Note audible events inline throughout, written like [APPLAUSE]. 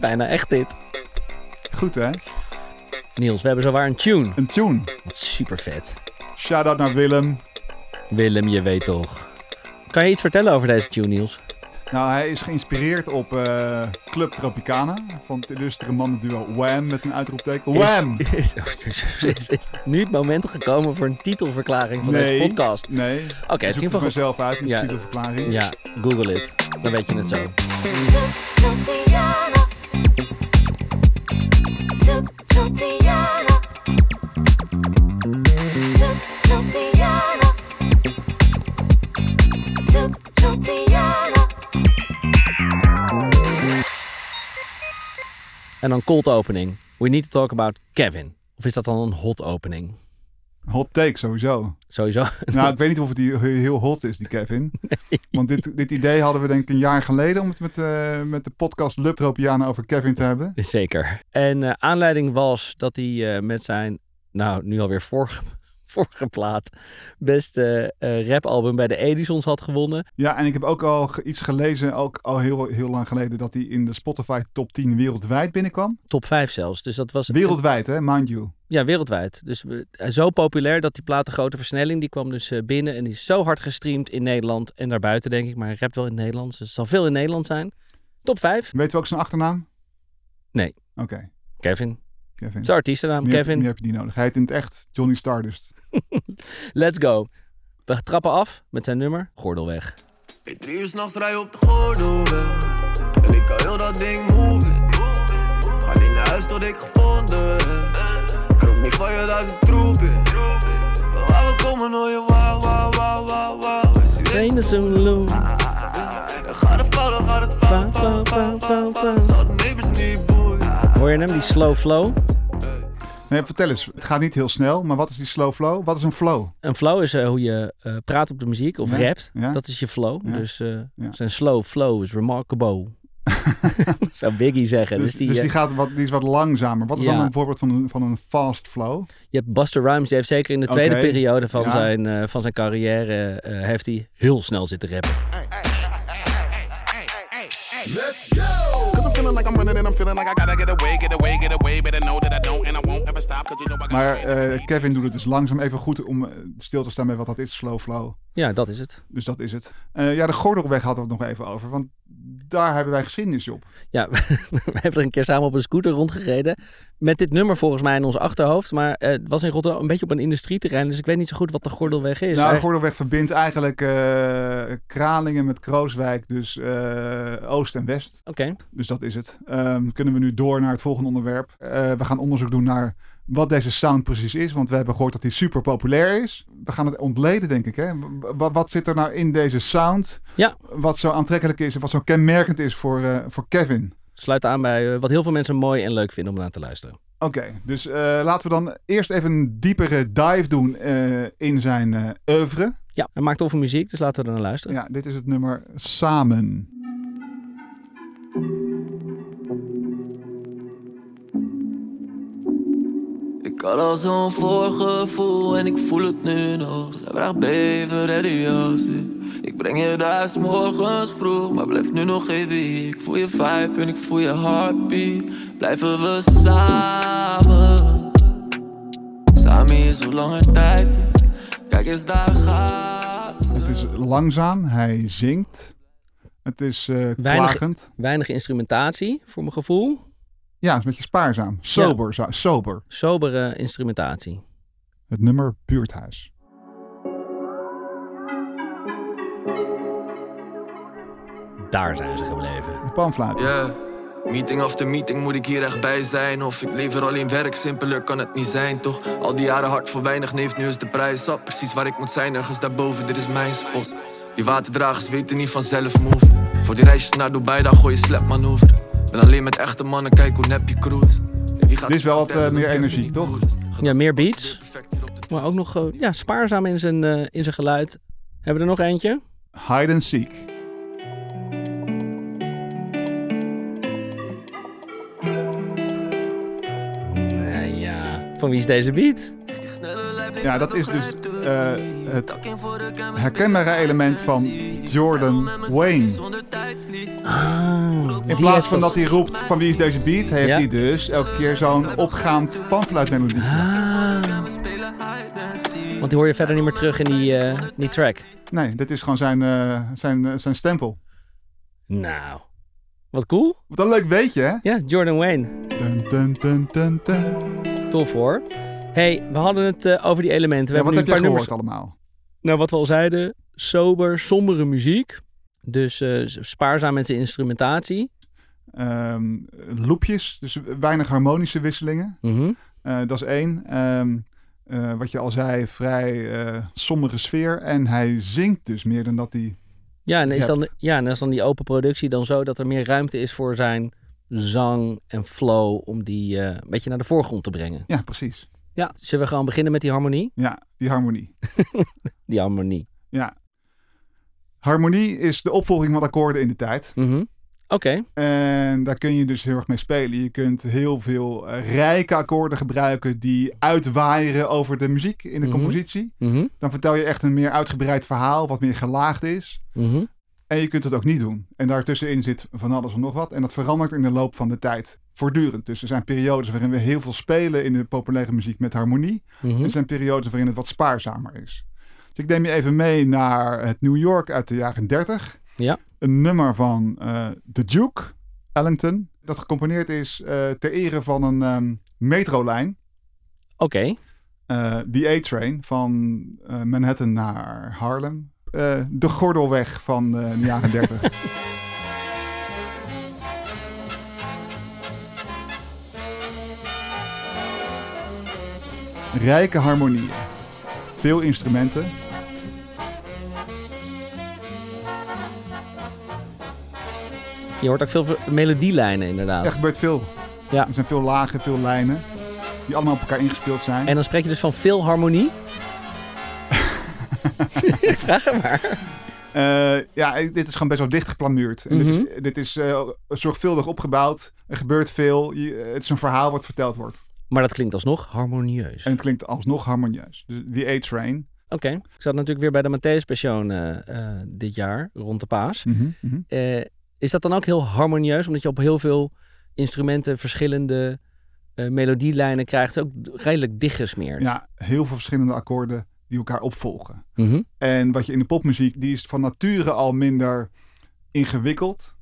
Bijna echt dit. Goed hè? Niels, we hebben zowaar een tune. Een tune. Wat super vet. Shout-out naar Willem. Willem, je weet toch. Kan je iets vertellen over deze tune, Niels? Nou, hij is geïnspireerd op eh, Club Tropicana van het illustere mannenduo Wham met een uitroepteken. Wham! [LAUGHS] Is, is, is, is nu het moment gekomen voor een titelverklaring van Nee. deze podcast? Nee, Oké, ik het zoek ging het van... mezelf uit met Ja. de titelverklaring. Ja, google it. Dan weet je het zo. En dan cold opening. We need to talk about Kevin. Of is dat dan een hot opening? Hot take sowieso. Sowieso. [LAUGHS] nou, ik weet niet of het die heel hot is, die Kevin. [LAUGHS] Want dit, dit idee hadden we denk ik een jaar geleden om het met, eh, met de podcast Lub Tropiana over Kevin te hebben. Zeker. En eh, aanleiding was dat hij eh, met zijn, nou nu alweer vorige, [LAUGHS] vorige plaat, beste eh rapalbum bij de Edisons had gewonnen. Ja, en ik heb ook al iets gelezen, ook al heel, heel lang geleden, dat hij in de Spotify top 10 wereldwijd binnenkwam. Top 5 zelfs. Dus dat was... Wereldwijd, hè, mind you. Ja, wereldwijd. Dus we- eh, zo populair dat die plaat de grote versnelling, die kwam dus eh, binnen en die is zo hard gestreamd in Nederland en daarbuiten denk ik. Maar hij rapt wel in het Nederlands, dus het zal veel in Nederland zijn. Top 5, Weten we ook zijn achternaam? Nee. Oké, Kevin. Kevin. Zijn artiestennaam, Meer, Kevin. meer heb je die nodig. Hij heet in het echt Johnny Stardust. [LAUGHS] Let's go. We trappen af met zijn nummer Gordelweg. Hey, drie uur s'nachts rij op de gordelweg En ik kan heel dat ding moving Ga niet naar huis tot ik gevonden. Ik rook niet van je duizend troepen Waar we komen hoor je wauw, wauw, wauw, wauw, wauw Is je Trainen saloon. Dan gaat het dan gaat het fout, fout, fout, fout Zal de neighbors niet boeien Hoor je hem, die slow flow? Nee, vertel eens. Het gaat niet heel snel, maar wat is die slow flow? Wat is een flow? Een flow is eh, hoe je eh, praat op de muziek of Ja, rapt. ja. Dat is je flow. Ja, Dus eh, ja. zijn slow flow is remarkable. [LAUGHS] Zou Biggie zeggen. Dus, Dus, die, dus die, gaat wat, die is wat langzamer. Wat is Ja. dan een voorbeeld van een, van een fast flow? Je hebt Buster Rhymes, die heeft zeker in de tweede periode van, Ja. zijn, eh, van zijn carrière eh, heeft hij heel snel zitten rappen. Cause I'm feeling like I'm running and I'm feeling like I gotta get away, get away, get away. Better know that I don't Maar eh, Kevin doet het dus langzaam even goed om eh, stil te staan bij wat dat is, slow flow. Ja, dat is het. Dus dat is het. Eh, ja, de Gordelweg hadden we het nog even over, want daar hebben wij geschiedenis op. Ja, [LAUGHS] we hebben er een keer samen op een scooter rondgereden. Met dit nummer volgens mij in ons achterhoofd. Maar het was in Rotterdam een beetje op een industrieterrein. Dus ik weet niet zo goed wat de Gordelweg is. nou, de Gordelweg verbindt eigenlijk Kralingen met Krooswijk, dus Oost en West. Oké. Dus dat is het. Ehm, kunnen we nu door naar het volgende onderwerp. We gaan onderzoek doen naar wat deze sound precies is. Want we hebben gehoord dat hij super populair is. We gaan het ontleden, denk ik. Hè? Wat zit er nou in deze sound? Ja. Wat zo aantrekkelijk is en wat zo kenmerkend is voor, eh, voor Kevin. Sluit aan bij eh, wat heel veel mensen mooi en leuk vinden om naar te luisteren. Oké, dus eh, laten we dan eerst even een diepere dive doen in zijn eh oeuvre. Ja, hij maakt toffe muziek, dus laten we er naar luisteren. Ja, dit is het nummer Samen. Had al zo'n voorgevoel en ik voel het nu nog. Zij vraagt bever, ready als ik. Breng je daar 's morgens vroeg, maar blijf nu nog even hier. Ik voel je vibe en ik voel je heartbeat. Blijven we samen. Samen hier zolang er tijd is. Kijk eens, daar gaat ze. Het is langzaam, hij zingt. Het is eh Weinig- klagend. Weinig instrumentatie, voor mijn gevoel. Ja, het is een beetje spaarzaam. Sober, sober. Sobere instrumentatie. Het nummer Buurthuis. Daar zijn ze gebleven. De panfluit. Yeah. Meeting after meeting moet ik hier echt bij zijn. Of ik lever alleen werk, simpeler kan het niet zijn, toch? Al die jaren hard voor weinig neeft, nu is de prijs op. Precies waar ik moet zijn, ergens daarboven, dit is mijn spot. Die waterdragers weten niet vanzelf move. Voor die reisjes naar Dubai, daar gooi je slepmanoeuvre. Ben alleen met echte mannen, kijk hoe nep je cruise. En wie gaat Dit is wel wat, eh, meer energie, toch? Ja, meer beats. Maar ook nog eh, ja, spaarzaam in zijn, eh, in zijn geluid. Hebben we er nog eentje? Hide and Seek. Nee, ja. Van wie is deze beat? Ja, dat is dus eh, het herkenbare element van Jordan Wayne. Ah, In plaats van dat hij roept van wie is deze beat, heeft Ja. hij dus elke keer zo'n opgaand panfluitmelodie. Ah, want die hoor je verder niet meer terug in die, eh, in die track. Nee, dit is gewoon zijn, eh, zijn, eh, zijn stempel. Nou, wat cool. Wat een leuk weetje, hè? Ja, Jordan Wayne. Dun, dun, dun, dun, dun. Tof hoor. hey, we hadden het eh, over die elementen. We Ja, wat hebben heb nu jij een paar gehoord nummers. allemaal? Nou, wat we al zeiden, sober, sombere muziek. Dus eh, spaarzaam met zijn instrumentatie. Ehm, loopjes, dus weinig harmonische wisselingen. Mhm. Eh, dat is één. Ehm, eh, wat je al zei, vrij sombere sfeer. En hij zingt dus meer dan dat hij... Ja, en is dan, ja, en is dan die open productie dan zo dat er meer ruimte is voor zijn zang en flow om die een beetje naar de voorgrond te brengen. Ja, precies. Ja, zullen we gewoon beginnen met die harmonie? Ja, die harmonie. [LAUGHS] Die harmonie. Ja. Harmonie is de opvolging van akkoorden in de tijd. Mhm. Oké, En daar kun je dus heel erg mee spelen. Je kunt heel veel eh, rijke akkoorden gebruiken die uitwaaieren over de muziek in de Mhm. compositie. Mhm. Dan vertel je echt een meer uitgebreid verhaal, wat meer gelaagd is. En je kunt het ook niet doen. En daartussenin zit van alles en nog wat. En dat verandert in de loop van de tijd. Voortdurend. Dus er zijn periodes waarin we heel veel spelen in de populaire muziek met harmonie. Mhm. Er zijn periodes waarin het wat spaarzamer is. Dus ik neem je even mee naar het New York uit de jaren 30. Ja. Een nummer van eh The Duke Ellington. Dat gecomponeerd is eh, ter ere van een ehm, metrolijn. Oké, eh The A-Train van Manhattan naar Harlem. De gordelweg van de jaren 30. [LAUGHS] Rijke harmonieën. Veel instrumenten. Je hoort ook veel melodielijnen inderdaad. Er gebeurt veel. Ja. Er zijn veel lagen, veel lijnen. Die allemaal op elkaar ingespeeld zijn. En dan spreek je dus van veel harmonie? [LAUGHS] Vraag hem maar. Eh, ja, dit is gewoon best wel dicht geplamuurd. En dit Mhm. is, dit is eh, zorgvuldig opgebouwd. Er gebeurt veel. Je- het is een verhaal wat verteld wordt. Maar dat klinkt alsnog harmonieus. En het klinkt alsnog harmonieus. Dus The A-Train. Oké, ik zat natuurlijk weer bij de Matthäus Passion eh, eh, dit jaar, rond de paas. Mhm, mhm. Is dat dan ook heel harmonieus, omdat je op heel veel instrumenten verschillende eh, melodielijnen krijgt, ook redelijk dichtgesmeerd? Ja, heel veel verschillende akkoorden die elkaar opvolgen. Mhm. En wat je in de popmuziek, die is van nature al minder ingewikkeld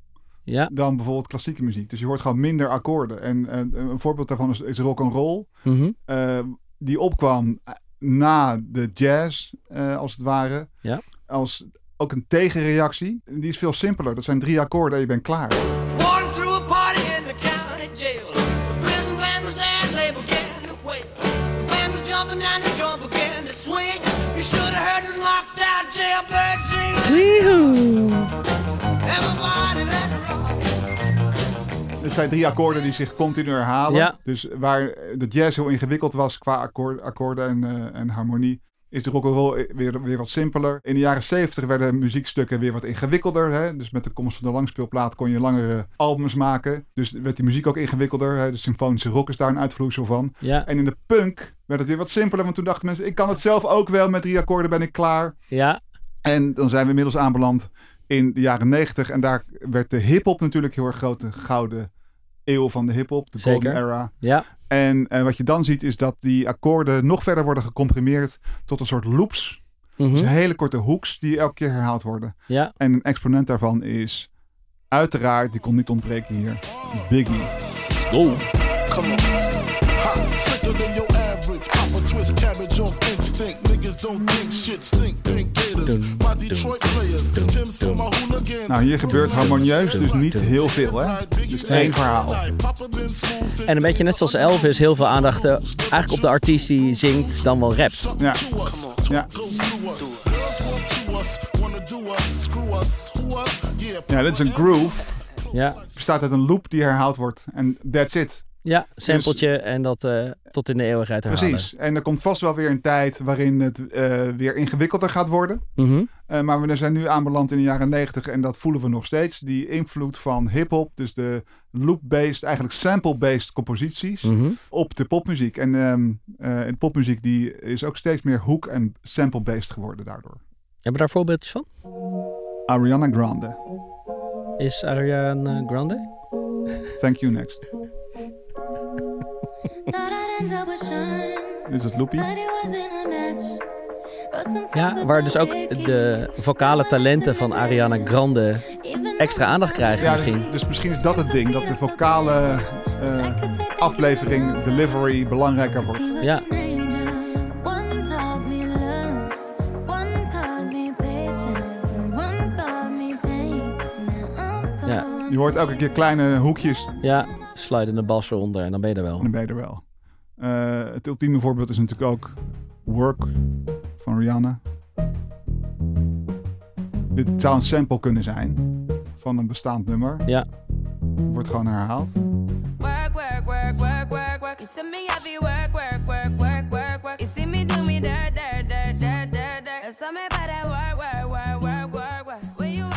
Ja. dan bijvoorbeeld klassieke muziek. Dus je hoort gewoon minder akkoorden. En eh, een voorbeeld daarvan is, is rock and roll. Mhm. eh, die opkwam na de jazz, als het ware. Ja. Als ook een tegenreactie. Die is veel simpeler. Dat zijn drie akkoorden en je bent klaar. Walking through a party in the county jail. The prison band was there and they began to wail. The band was jumping and the drum began to swing. You should have heard this knocked out jailbird sing. Everybody let it rock. Het zijn drie akkoorden die zich continu herhalen. Ja. Dus waar de jazz heel ingewikkeld was qua akkoord, akkoorden en, eh, en harmonie, is de rock'n'roll weer, weer wat simpeler. In de jaren 70 werden muziekstukken weer wat ingewikkelder. Hè? Dus met de komst van de langspeelplaat kon je langere albums maken. Dus werd die muziek ook ingewikkelder. Hè? De symfonische rock is daar een uitvloeisel van. Ja, En in de punk werd het weer wat simpeler. Want toen dachten mensen, ik kan het zelf ook wel. Met drie akkoorden ben ik klaar. ja, En dan zijn we inmiddels aanbeland in de jaren 90. En daar werd de hip-hop natuurlijk heel erg groot. De gouden eeuw van de hip-hop. De golden era. ja. En eh, wat je dan ziet is dat die akkoorden nog verder worden gecomprimeerd tot een soort loops. Mhm. Dus hele korte hooks die elke keer herhaald worden. ja. En een exponent daarvan is uiteraard, die kon niet ontbreken hier, Biggie. Go. Come on. Instinct. Niggas don't think shit stink. Pink gators. My Detroit players. Tim's for my hooligans. Nou, hier gebeurt harmonieus dus niet heel veel, hè? Dus één verhaal. En een beetje net zoals Elvis, heel veel aandacht eh, eigenlijk op de artiest die zingt dan wel rapt. Ja, ja. ja, dit is een groove. Ja, Bestaat uit een loop die herhaald wordt. En that's it. Ja sampletje en dat eh, tot in de eeuwigheid herhalen. Precies. En er komt vast wel weer een tijd waarin het eh, weer ingewikkelder gaat worden. Mhm. Eh, maar we zijn nu aanbeland in de jaren 90 en dat voelen we nog steeds. Die invloed van hip-hop, dus de loop-based, eigenlijk sample-based composities Mhm. op de popmuziek. En ehm eh, de popmuziek die is ook steeds meer hoek- en sample-based geworden daardoor. Hebben we daar voorbeeldjes van? Ariana Grande. is Ariana Grande. Thank you, next. Dit is het loopie. Ja, waar dus ook de vocale talenten van Ariana Grande extra aandacht krijgen Ja, dus, misschien. dus misschien is dat het ding. Dat de vocale eh, aflevering, delivery belangrijker wordt. Ja. Ja. Je hoort elke keer kleine hoekjes Ja, slide de bas eronder en dan ben je er wel. en dan ben je er wel. Eh, het ultieme voorbeeld is natuurlijk ook Work van Rihanna. Dit zou een sample kunnen zijn van een bestaand nummer. Ja. Wordt gewoon herhaald. Work, work, work, work, work, work. You see me heavy work, work, work, work, work, work. You see me do me dirt,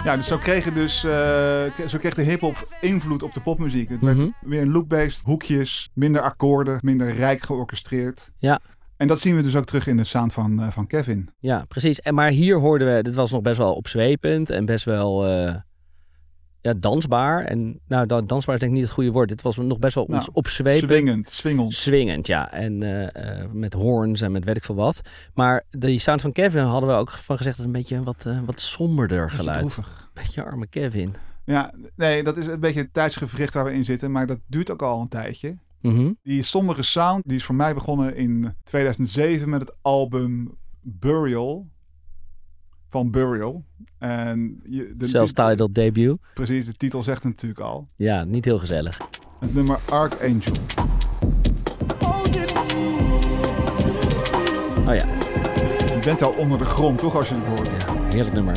Ja, dus zo kreeg, dus, eh, zo kreeg de hip-hop invloed op de popmuziek. Het werd Mhm. weer een loop-based, hoekjes, minder akkoorden, minder rijk georchestreerd. Ja. En dat zien we dus ook terug in de sound van, eh, van Kevin. Ja, precies. En maar hier hoorden we, dit was nog best wel opzwepend en best wel eh, ja, dansbaar. En nou, dan, dansbaar is denk ik niet het goede woord. Dit was nog best wel Nou, opzwepend. Swingend, swingend. Swingend, ja. En eh, eh, met horns en met weet ik veel wat. Maar de sound van Kevin hadden we ook van gezegd, dat is een beetje wat, eh, wat somberder Beetje geluid. droevig. Beetje arme Kevin. Ja, nee, dat is een beetje het tijdsgevricht waar we in zitten, maar dat duurt ook al een tijdje. Mhm. Die sombere sound, die is voor mij begonnen in 2007 met het album Burial van Burial. En je, de, Self-titled debut. Precies, de titel zegt het natuurlijk al. Ja, niet heel gezellig. Het nummer Archangel. Oh ja, Je bent al onder de grond, toch, als je het hoort? ja heerlijk nummer.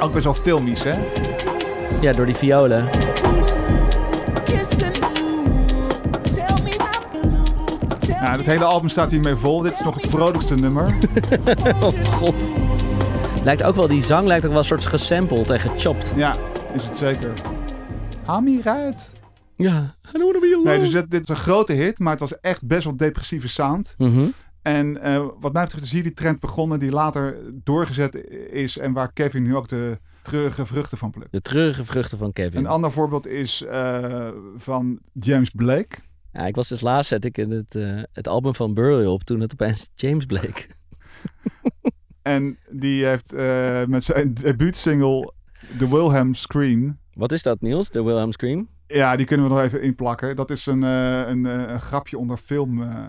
Ook best wel filmisch, hè? Ja, door die violen. Ja, het hele album staat hiermee vol. Dit is nog het vrolijkste nummer. [LAUGHS] Oh god. Lijkt ook wel, die zang lijkt ook wel een soort gesampled en gechopt. Ja, is het zeker. Haal me hieruit. Ja, I don't wanna be alone. Nee, dus dit, dit is een grote hit, maar het was echt best wel depressieve sound. Mhm. En eh, wat mij betreft is hier die trend begonnen die later doorgezet is en waar Kevin nu ook de treurige vruchten van plukt. De treurige vruchten van Kevin. Een ander voorbeeld is eh, van James Blake. Ja, ik was dus laatst, zet ik in het, eh, het album van Burial op toen het opeens [LAUGHS] James bleek. En die heeft eh, met zijn debuutsingle The Wilhelm Scream. Wat is dat, Niels? De Wilhelm Scream? Ja, die kunnen we nog even inplakken. Dat is een, eh, een, een grapje onder film. eh.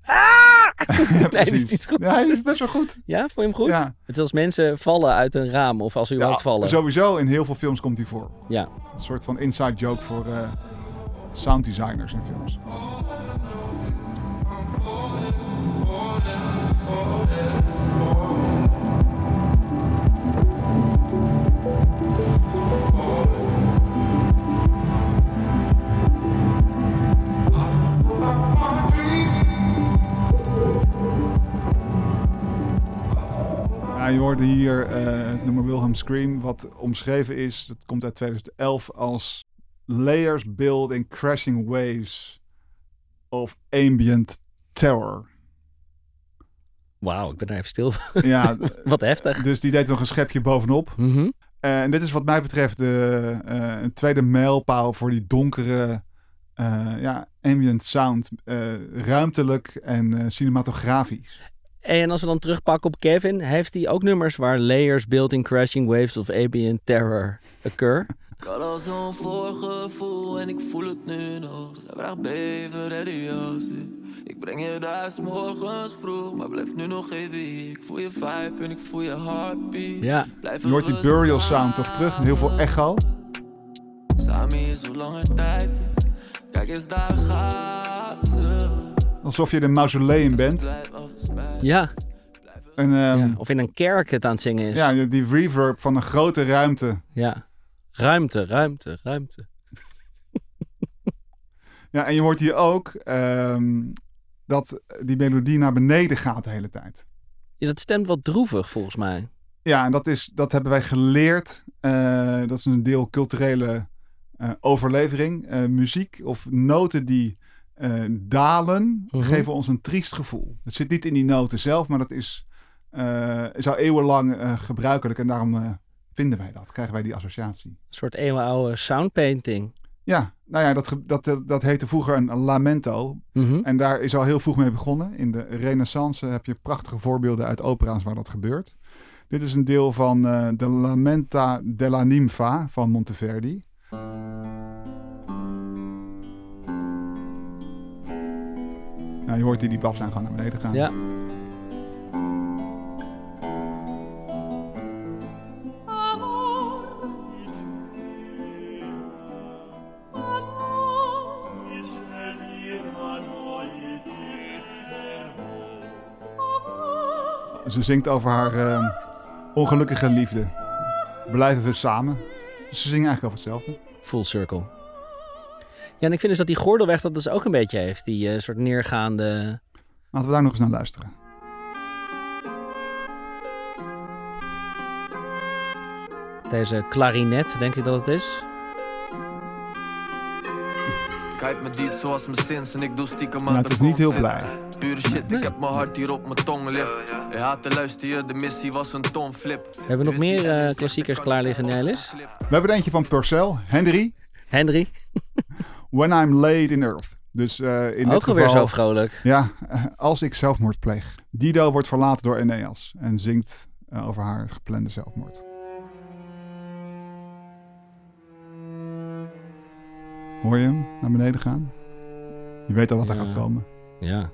[LAUGHS] ja, dat is niet goed. Ja, hij is best wel goed. Ja, vond je hem goed? Ja. Het is als mensen vallen uit een raam of als ze überhaupt Ja, vallen. Sowieso in heel veel films komt hij voor. Ja. Een soort van inside joke voor sounddesigners in films. Ja, je hoorde hier eh, het nummer Wilhelm Scream, wat omschreven is. Dat komt uit 2011 als layers building crashing waves of ambient terror. Wauw, ik ben daar even stil. Ja, [LAUGHS] Wat heftig. dus die deed nog een schepje bovenop. Mhm. Eh, en dit is wat mij betreft de, eh, een tweede mijlpaal voor die donkere eh, ja, ambient sound. eh, ruimtelijk en eh, cinematografisch. En als we dan terugpakken op Kevin, heeft hij ook nummers waar layers, built-in crashing waves of ambient terror occur? Ik had al zo'n voorgevoel en ik voel het nu nog. Zij vraagt bever, ready als ik. Breng je daar 's morgens vroeg, maar blijf nu nog even hier. Ik voel je vibe en ik voel je heartbeat. Ja. Blijf Je hoort die burial sound toch terug? Heel veel echo. Samen hier zo lange tijd is. Kijk eens, daar gaat ze. Alsof je in een mausoleum bent. Ja. En ehm, ja. Of in een kerk het aan het zingen is. ja, die reverb van een grote ruimte. Ja. Ruimte, ruimte, ruimte. [LAUGHS] Ja, en je hoort hier ook ehm, dat die melodie naar beneden gaat de hele tijd. Ja, dat stemt wat droevig volgens mij. Ja, en dat, is, dat hebben wij geleerd. Eh, dat is een deel culturele eh, overlevering. Eh, muziek of noten die dalen, Mhm. geven ons een triest gevoel. Het zit niet in die noten zelf, maar dat is, is al eeuwenlang gebruikelijk. En daarom vinden wij dat? Krijgen wij die associatie? Een soort eeuwenoude soundpainting. Ja, nou ja, dat, dat, dat, dat heette vroeger een lamento. Mhm. En daar is al heel vroeg mee begonnen. In de renaissance heb je prachtige voorbeelden uit opera's waar dat gebeurt. Dit is een deel van eh, de Lamenta della Ninfa van Monteverdi. Nou, je hoort die, die baslijn gewoon naar beneden gaan. Ja. Ze zingt over haar eh, ongelukkige liefde. Blijven we samen? Dus ze zingen eigenlijk over hetzelfde. Full circle. Ja, en ik vind dus dat die gordelweg dat dus ook een beetje heeft. Die eh, soort neergaande... Laten we daar nog eens naar luisteren. Deze klarinet, denk ik dat het is. Ik hype me diet zoals mijn sins en ik doe stiekem Maar aan het de is niet heel blij. Pure shit, ik heb mijn hart hier op mijn tong liggen. Je haat luister je, de missie was een tonflip. We hebben nog meer eh, klassiekers klaar liggen, Nelis. We hebben er eentje van Purcell, Henry. Henry, When I'm laid in earth. Dus eh, in dit ook alweer geval, zo vrolijk. Ja, eh, als ik zelfmoord pleeg. Dido wordt verlaten door Eneas en zingt over haar geplande zelfmoord. Hoor je hem naar beneden gaan? Je weet al wat er gaat komen. Ja.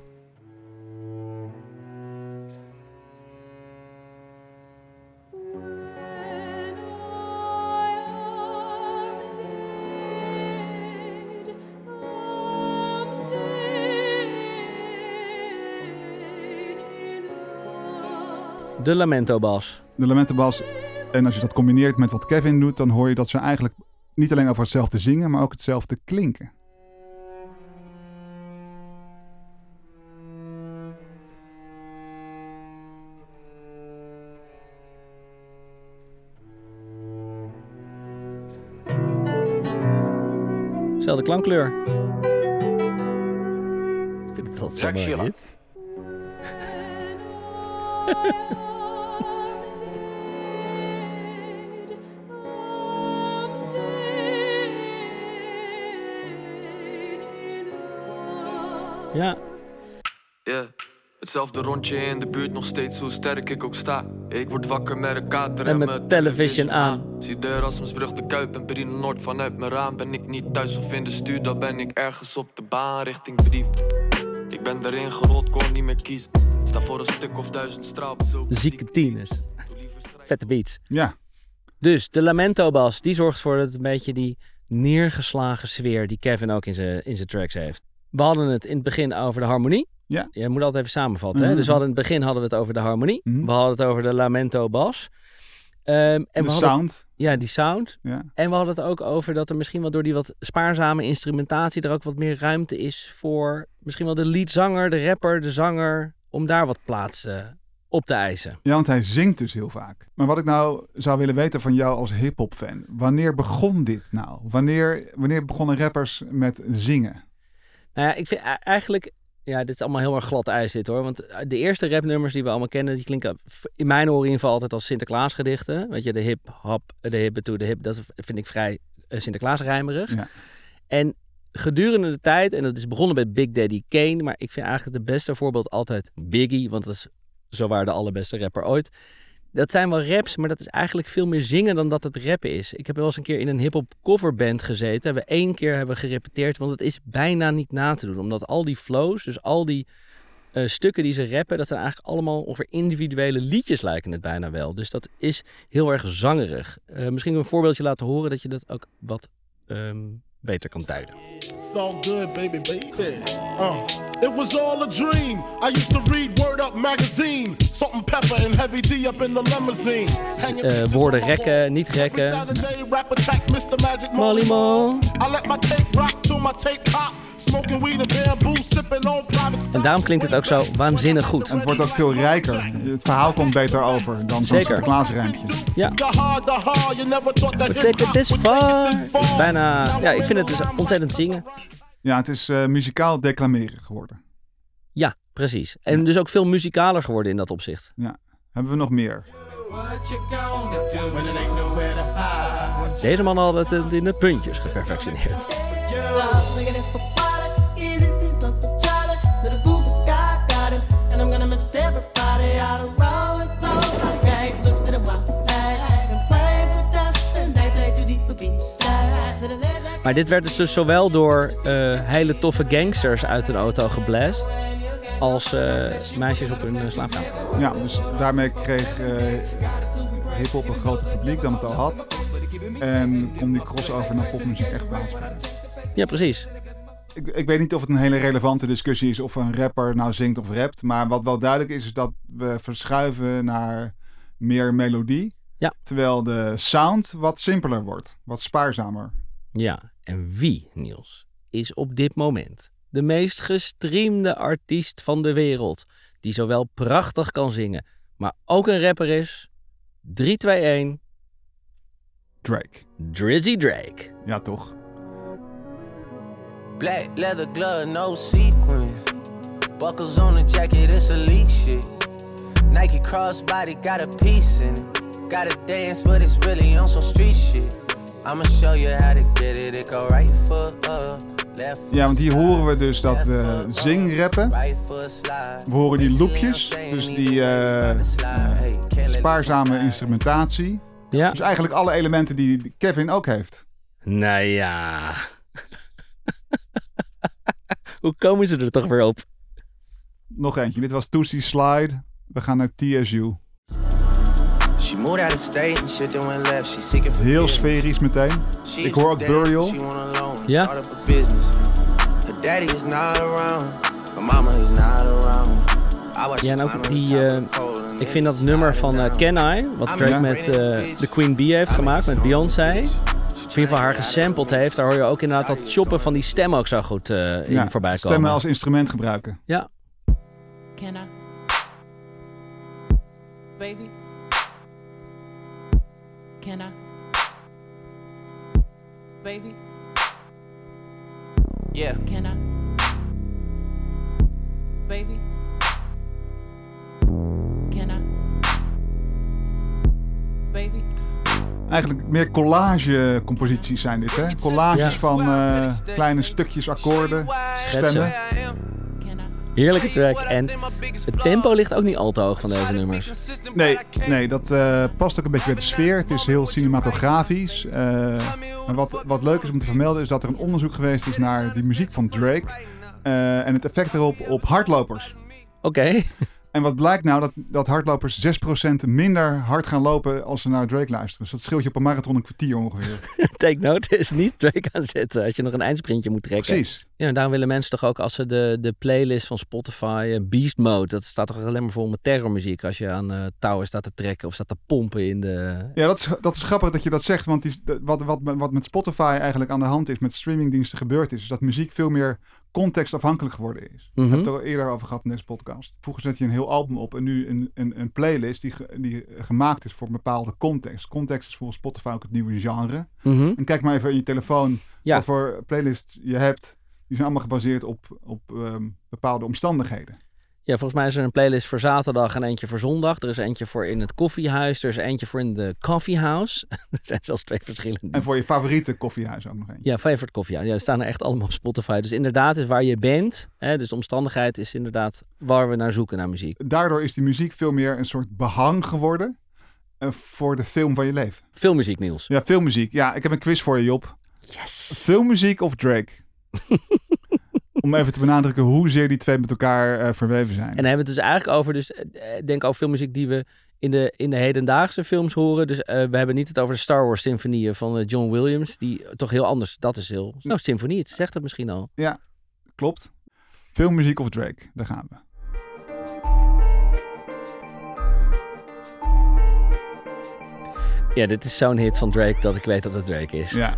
De Lamento Bas. De lamentenbas. En als je dat combineert met wat Kevin doet, dan hoor je dat ze eigenlijk niet alleen over hetzelfde zingen, maar ook hetzelfde klinken. Zelfde klankkleur. Ik vind het altijd zo mooi, [LAUGHS] Ja, Yeah. Hetzelfde rondje in de buurt, nog steeds hoe sterk ik ook sta. Ik word wakker met een kater En en, met mijn television aan. Zie de Erasmusbrug, de Kuip en Brino Noord vanuit mijn raam. Ben ik niet thuis of in de stuur, dan ben ik ergens op de baan richting brief. Ik ben erin gerold, kon niet meer kiezen. Sta voor een stuk of duizend straalbezoekers. zieke tieners. Vette beats. Ja, Dus de Lamento Bas, die zorgt ervoor dat het een beetje die neergeslagen sfeer die Kevin ook in zijn in zijn tracks heeft. We hadden het in het begin over de harmonie. Ja. Je moet altijd even samenvatten. Hè? Mhm. Dus we hadden in het begin hadden we het over de harmonie. Mhm. We hadden het over de Lamento Bas. Ehm, en de we hadden, sound. Ja, die sound. Ja. En we hadden het ook over dat er misschien wel door die wat spaarzame instrumentatie er ook wat meer ruimte is voor misschien wel de leadzanger, de rapper, de zanger, om daar wat plaats eh, op te eisen. ja, want hij zingt dus heel vaak. Maar wat ik nou zou willen weten van jou als hip-hop fan. Wanneer begon dit nou? Wanneer, wanneer begonnen rappers met zingen? Nou ja, ik vind e- eigenlijk, ja, dit is allemaal heel erg glad ijs dit hoor. Want eh, de eerste rapnummers die we allemaal kennen, die klinken in mijn oren in ieder geval altijd als Sinterklaasgedichten. Weet je, de hip, hop, de hip, to de hip, dat vind ik vrij uh, Sinterklaasrijmerig. Ja. En gedurende de tijd, en dat is begonnen bij Big Daddy Kane, maar ik vind eigenlijk het beste voorbeeld altijd Biggie, want dat is zowaar de allerbeste rapper ooit. Dat zijn wel raps, maar dat is eigenlijk veel meer zingen dan dat het rappen is. Ik heb wel eens een keer in een hip-hop coverband gezeten. We één keer hebben gerepeteerd, want het is bijna niet na te doen. Omdat al die flows, dus al die eh, stukken die ze rappen, dat zijn eigenlijk allemaal ongeveer individuele liedjes lijken het bijna wel. Dus dat is heel erg zangerig. Eh, misschien een voorbeeldje laten horen dat je dat ook wat ehm, beter kan duiden. It's all good, baby, baby. Uh, it was all a dream. I used to read Word Up magazine. Salt and pepper and heavy D up in the limousine. Hanging eh, woorden rekken, niet rekken. En daarom klinkt het ook zo waanzinnig goed. En het wordt ook veel rijker. Het verhaal komt beter over dan zo'n. Sinterklaasrijmpje. Ja. Take it this far. Het is bijna, ja, ik vind het dus ontzettend zingen. Ja, het is eh, muzikaal declameren geworden. Ja, precies. En dus ook veel muzikaler geworden in dat opzicht. Hebben we nog meer? Deze man had het eh, in de puntjes geperfectioneerd. Maar dit werd dus, dus zowel door eh, hele toffe gangsters uit een auto geblast... als eh, meisjes op hun eh, slaapkamer. Ja, dus daarmee kreeg eh hip-hop een groter publiek dan het al had. En kon die crossover naar popmuziek echt plaatsvinden. Ja, precies. Ik, ik weet niet of het een hele relevante discussie is of een rapper nou zingt of rapt. Maar wat wel duidelijk is, is dat we verschuiven naar meer melodie. Ja. Terwijl de sound wat simpeler wordt, wat spaarzamer. Ja, en wie, Niels, is op dit moment de meest gestreamde artiest van de wereld? Die zowel prachtig kan zingen, maar ook een rapper is? 3, 2, 1, Drake. Drizzy Drake. Ja, toch? Black leather glove, no sequin. Buckles on the jacket, it's elite shit. Nike crossbody got a piece in it. Gotta dance, but it's really on some street shit. I'ma show you how to get it. It go right foot up, left foot Ja, want hier horen we dus dat foot up, zingrappen. We horen die loopjes, dus die eh, eh, spaarzame instrumentatie. Ja. Dus eigenlijk alle elementen die Kevin ook heeft. Nou ja. [LAUGHS] Hoe komen ze er toch weer op? Nog eentje. Dit was Tootsie Slide. We gaan naar TSU. Heel sferisch meteen. Ik hoor ook Burial. Ja. start up a business. Her daddy is not around. Her mama is not around. I watch Ja, en ook die, eh, Ik vind dat nummer van eh, down. Can I, wat Drake met great eh, de Queen Bee heeft gemaakt, met Beyoncé. ieder geval haar gesampled heeft, daar hoor je ook inderdaad dat choppen van die stem ook zo goed eh, in Ja, voorbij komen. stemmen als instrument gebruiken. Ja, Can I? Baby? Can I? Baby? Yeah. Can I? Baby? Can I? Baby? Eigenlijk meer collage-composities zijn dit, hè? Collages Ja. van eh, kleine stukjes akkoorden, Schetsen. stemmen. Heerlijke track. En het tempo ligt ook niet al te hoog van deze nummers. Nee, nee dat eh, past ook een beetje bij de sfeer. Het is heel cinematografisch. Eh, maar wat, wat leuk is om te vermelden is dat er een onderzoek geweest is naar die muziek van Drake. eh, en het effect erop op hardlopers. Oké, En wat blijkt nou? Dat, dat hardlopers 6% minder hard gaan lopen als ze naar Drake luisteren. Dus dat scheelt je op een marathon een kwartier ongeveer. [LAUGHS] take note is niet Drake aanzetten als je nog een eindsprintje moet trekken. Precies. Ja, en daarom willen mensen toch ook als ze de, de playlist van Spotify, eh, Beast Mode, dat staat toch alleen maar vol met terrormuziek als je aan eh touwen staat te trekken of staat te pompen in de... Ja, dat is, dat is grappig dat je dat zegt. Want die, wat, wat, wat met Spotify eigenlijk aan de hand is, met streamingdiensten gebeurd is, is dat muziek veel meer contextafhankelijk geworden is. We Mhm. hebben het er al eerder over gehad in deze podcast. Vroeger zet je een heel album op en nu een, een, een playlist die, ge- die gemaakt is voor een bepaalde context. Context is volgens Spotify ook het nieuwe genre. Mhm. En kijk maar even in je telefoon Ja. wat voor playlist je hebt. Die zijn allemaal gebaseerd op, op ehm, bepaalde omstandigheden. Ja, volgens mij is er een playlist voor zaterdag en eentje voor zondag. Er is eentje voor in het koffiehuis, er is eentje voor in de coffeehouse. [LAUGHS] er zijn zelfs twee verschillende. En voor je favoriete koffiehuis ook nog eentje. Ja, favorite koffie. Ja, die staan er echt allemaal op Spotify. Dus inderdaad is waar je bent. Hè, dus de omstandigheid is inderdaad waar we naar zoeken naar muziek. Daardoor is die muziek veel meer een soort behang geworden eh, voor de film van je leven. Veel muziek, Niels. Ja, filmmuziek. Ja, ik heb een quiz voor je, Job. Yes! Filmmuziek of Drake? [LAUGHS] Om even te benadrukken hoezeer die twee met elkaar eh, verweven zijn. En dan hebben we het dus eigenlijk over, dus eh, ik denk over veel muziek die we in de, in de hedendaagse films horen. Dus eh, we hebben niet het over de Star Wars symfonieën van John Williams, die toch heel anders, dat is heel, nou symfonie, het zegt het misschien al. Klopt. Filmmuziek of Drake? Daar gaan we. Ja, dit is zo'n hit van Drake dat ik weet dat het Drake is. Ja.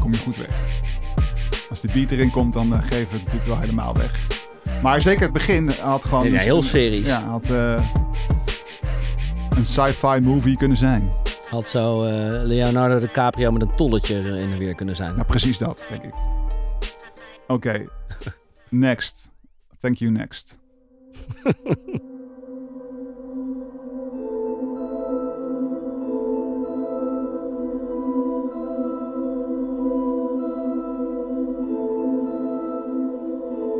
Kom je goed weg. Als die beat erin komt, dan eh, geven we het natuurlijk wel helemaal weg. Maar zeker het begin had gewoon... Ja, heel sferisch. Ja, had eh, een sci-fi movie kunnen zijn. Had zo eh, Leonardo DiCaprio met een tolletje in de weer kunnen zijn. Nou, precies dat, denk ik. Oké. [LAUGHS] Next. Thank you, next. [LAUGHS]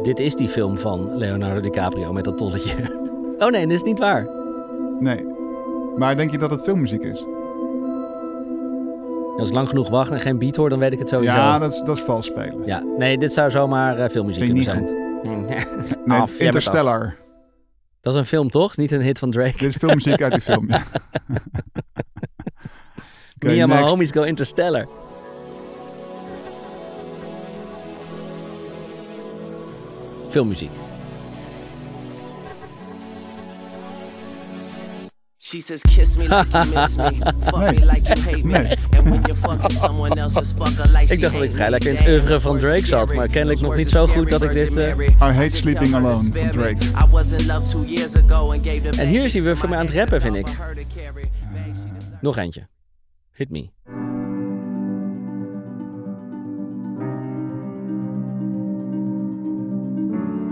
Dit is die film van Leonardo DiCaprio met dat tolletje. [LAUGHS] Oh nee, dat is niet waar. Nee. Maar denk je dat het filmmuziek is? Als ik lang genoeg wacht en geen beat hoor, dan weet ik het sowieso. Ja, dat is, dat is vals spelen. Ja, nee, dit zou zomaar eh, filmmuziek kunnen zijn. [LAUGHS] Nee, af, af. Interstellar. Dat is een film, toch? Niet een hit van Drake. Dit is filmmuziek uit die film. Ja. [LAUGHS] Oké, Me and my homies go Interstellar. Filmmuziek. She says, kiss me like you miss me. [LAUGHS] Fuck Nee. me like you hate me. Nee. And when you're fucking someone else, just fuck her like Ik dacht dat ik vrij lekker in het oeuvre van Drake zat, maar kennelijk nog niet zo goed dat ik dit... eh, I Hate Sleeping Alone van Drake. I was in love two years ago and gave the En hier is hij weer voor mij aan het rappen, vind ik. Nog eentje. Hit me.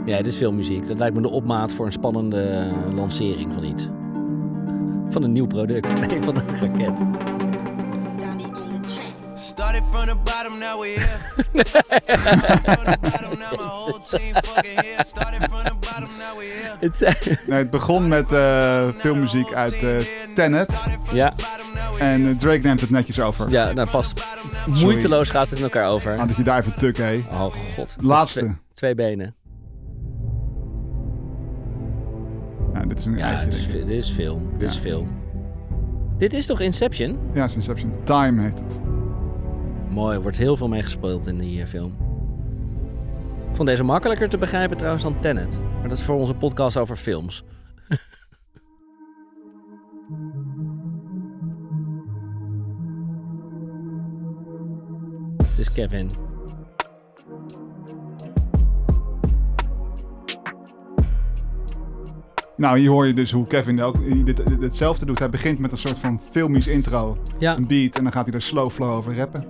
Ja, dit is filmmuziek. Dat lijkt me de opmaat voor een spannende lancering van iets. Van een nieuw product. [LAUGHS] Nee, van een raket. Started from the bottom, now we're here. [LAUGHS] from the bottom, now my whole team fucking here. Started from the bottom, now we're here. Het is- Nee, het begon met eh, filmmuziek uit eh, Tenet. ja, En eh, Drake neemt het netjes over. ja, nou past. Moeiteloos gaat het in elkaar over. Ah, dat je daar even tuk, hé. Oh god. Laatste. Twee, twee benen. Dit is een Ja, eitje, dit is, denk ik. fi- dit is film. Dit is Ja. film. Dit is toch Inception? Ja, het is Inception. Time heet het. Mooi, er wordt heel veel mee gespeeld in die eh, film. Ik vond deze makkelijker te begrijpen trouwens dan Tenet. Maar dat is voor onze podcast over films. [LAUGHS] Dit is Kevin. Nou, hier hoor je dus hoe Kevin ook dit, dit- hetzelfde doet. Hij begint met een soort van filmisch intro. Ja, Een beat. En dan gaat hij er slow flow over rappen.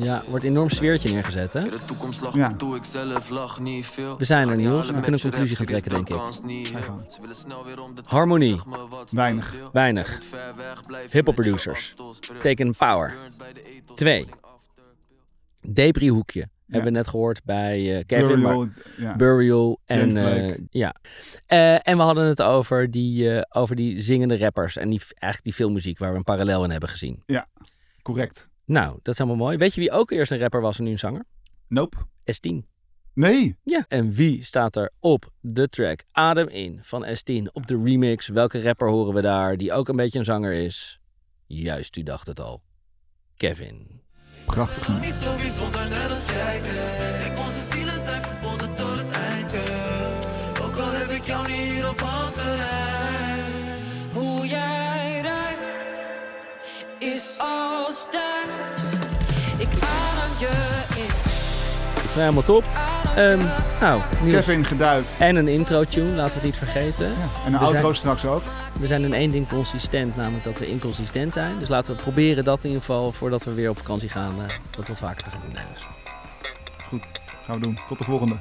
ja, wordt een enorm sfeertje neergezet, hè? Ja, de toekomst lag Ja. toe, ik zelf lach niet veel. We zijn er, Niels. We kunnen een conclusie gaan trekken, denk ik. Harmonie. Weinig. Weinig. Hip-hop producers. Taken Power. Twee. Debris Hoekje. Hebben we net gehoord bij eh, Kevin. maar- Burial, ja. Burial en eh, ja. Eh, en we hadden het over die, over die zingende rappers en die, eigenlijk die filmmuziek waar we een parallel in hebben gezien. Correct. Nou, dat is helemaal mooi. Weet je wie ook eerst een rapper was en nu een zanger? Nope. S10. Nee. Ja. En wie staat er op de track Adem in van S10 op de remix? Welke rapper horen we daar die ook een beetje een zanger is? Juist, u dacht het al. Kevin. Prachtig. nummer. Niet zo bijzonder net als jij Kijk, onze zielen zijn verbonden tot het einde Ook al heb ik jou niet hier op handbereid Hoe jij rijdt is als thuis Ik adem je in Nou, helemaal top. Ehm, nou. Kevin geduid. En een intro tune, laten we het niet vergeten. Ja. En een We outro zijn- straks ook. We zijn in één ding consistent, namelijk dat we inconsistent zijn. Dus laten we proberen dat in ieder geval, voordat we weer op vakantie gaan, eh, dat wat vaker te gaan doen. Dus. Goed. Gaan we doen. Tot de volgende.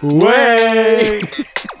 Way! [LAUGHS]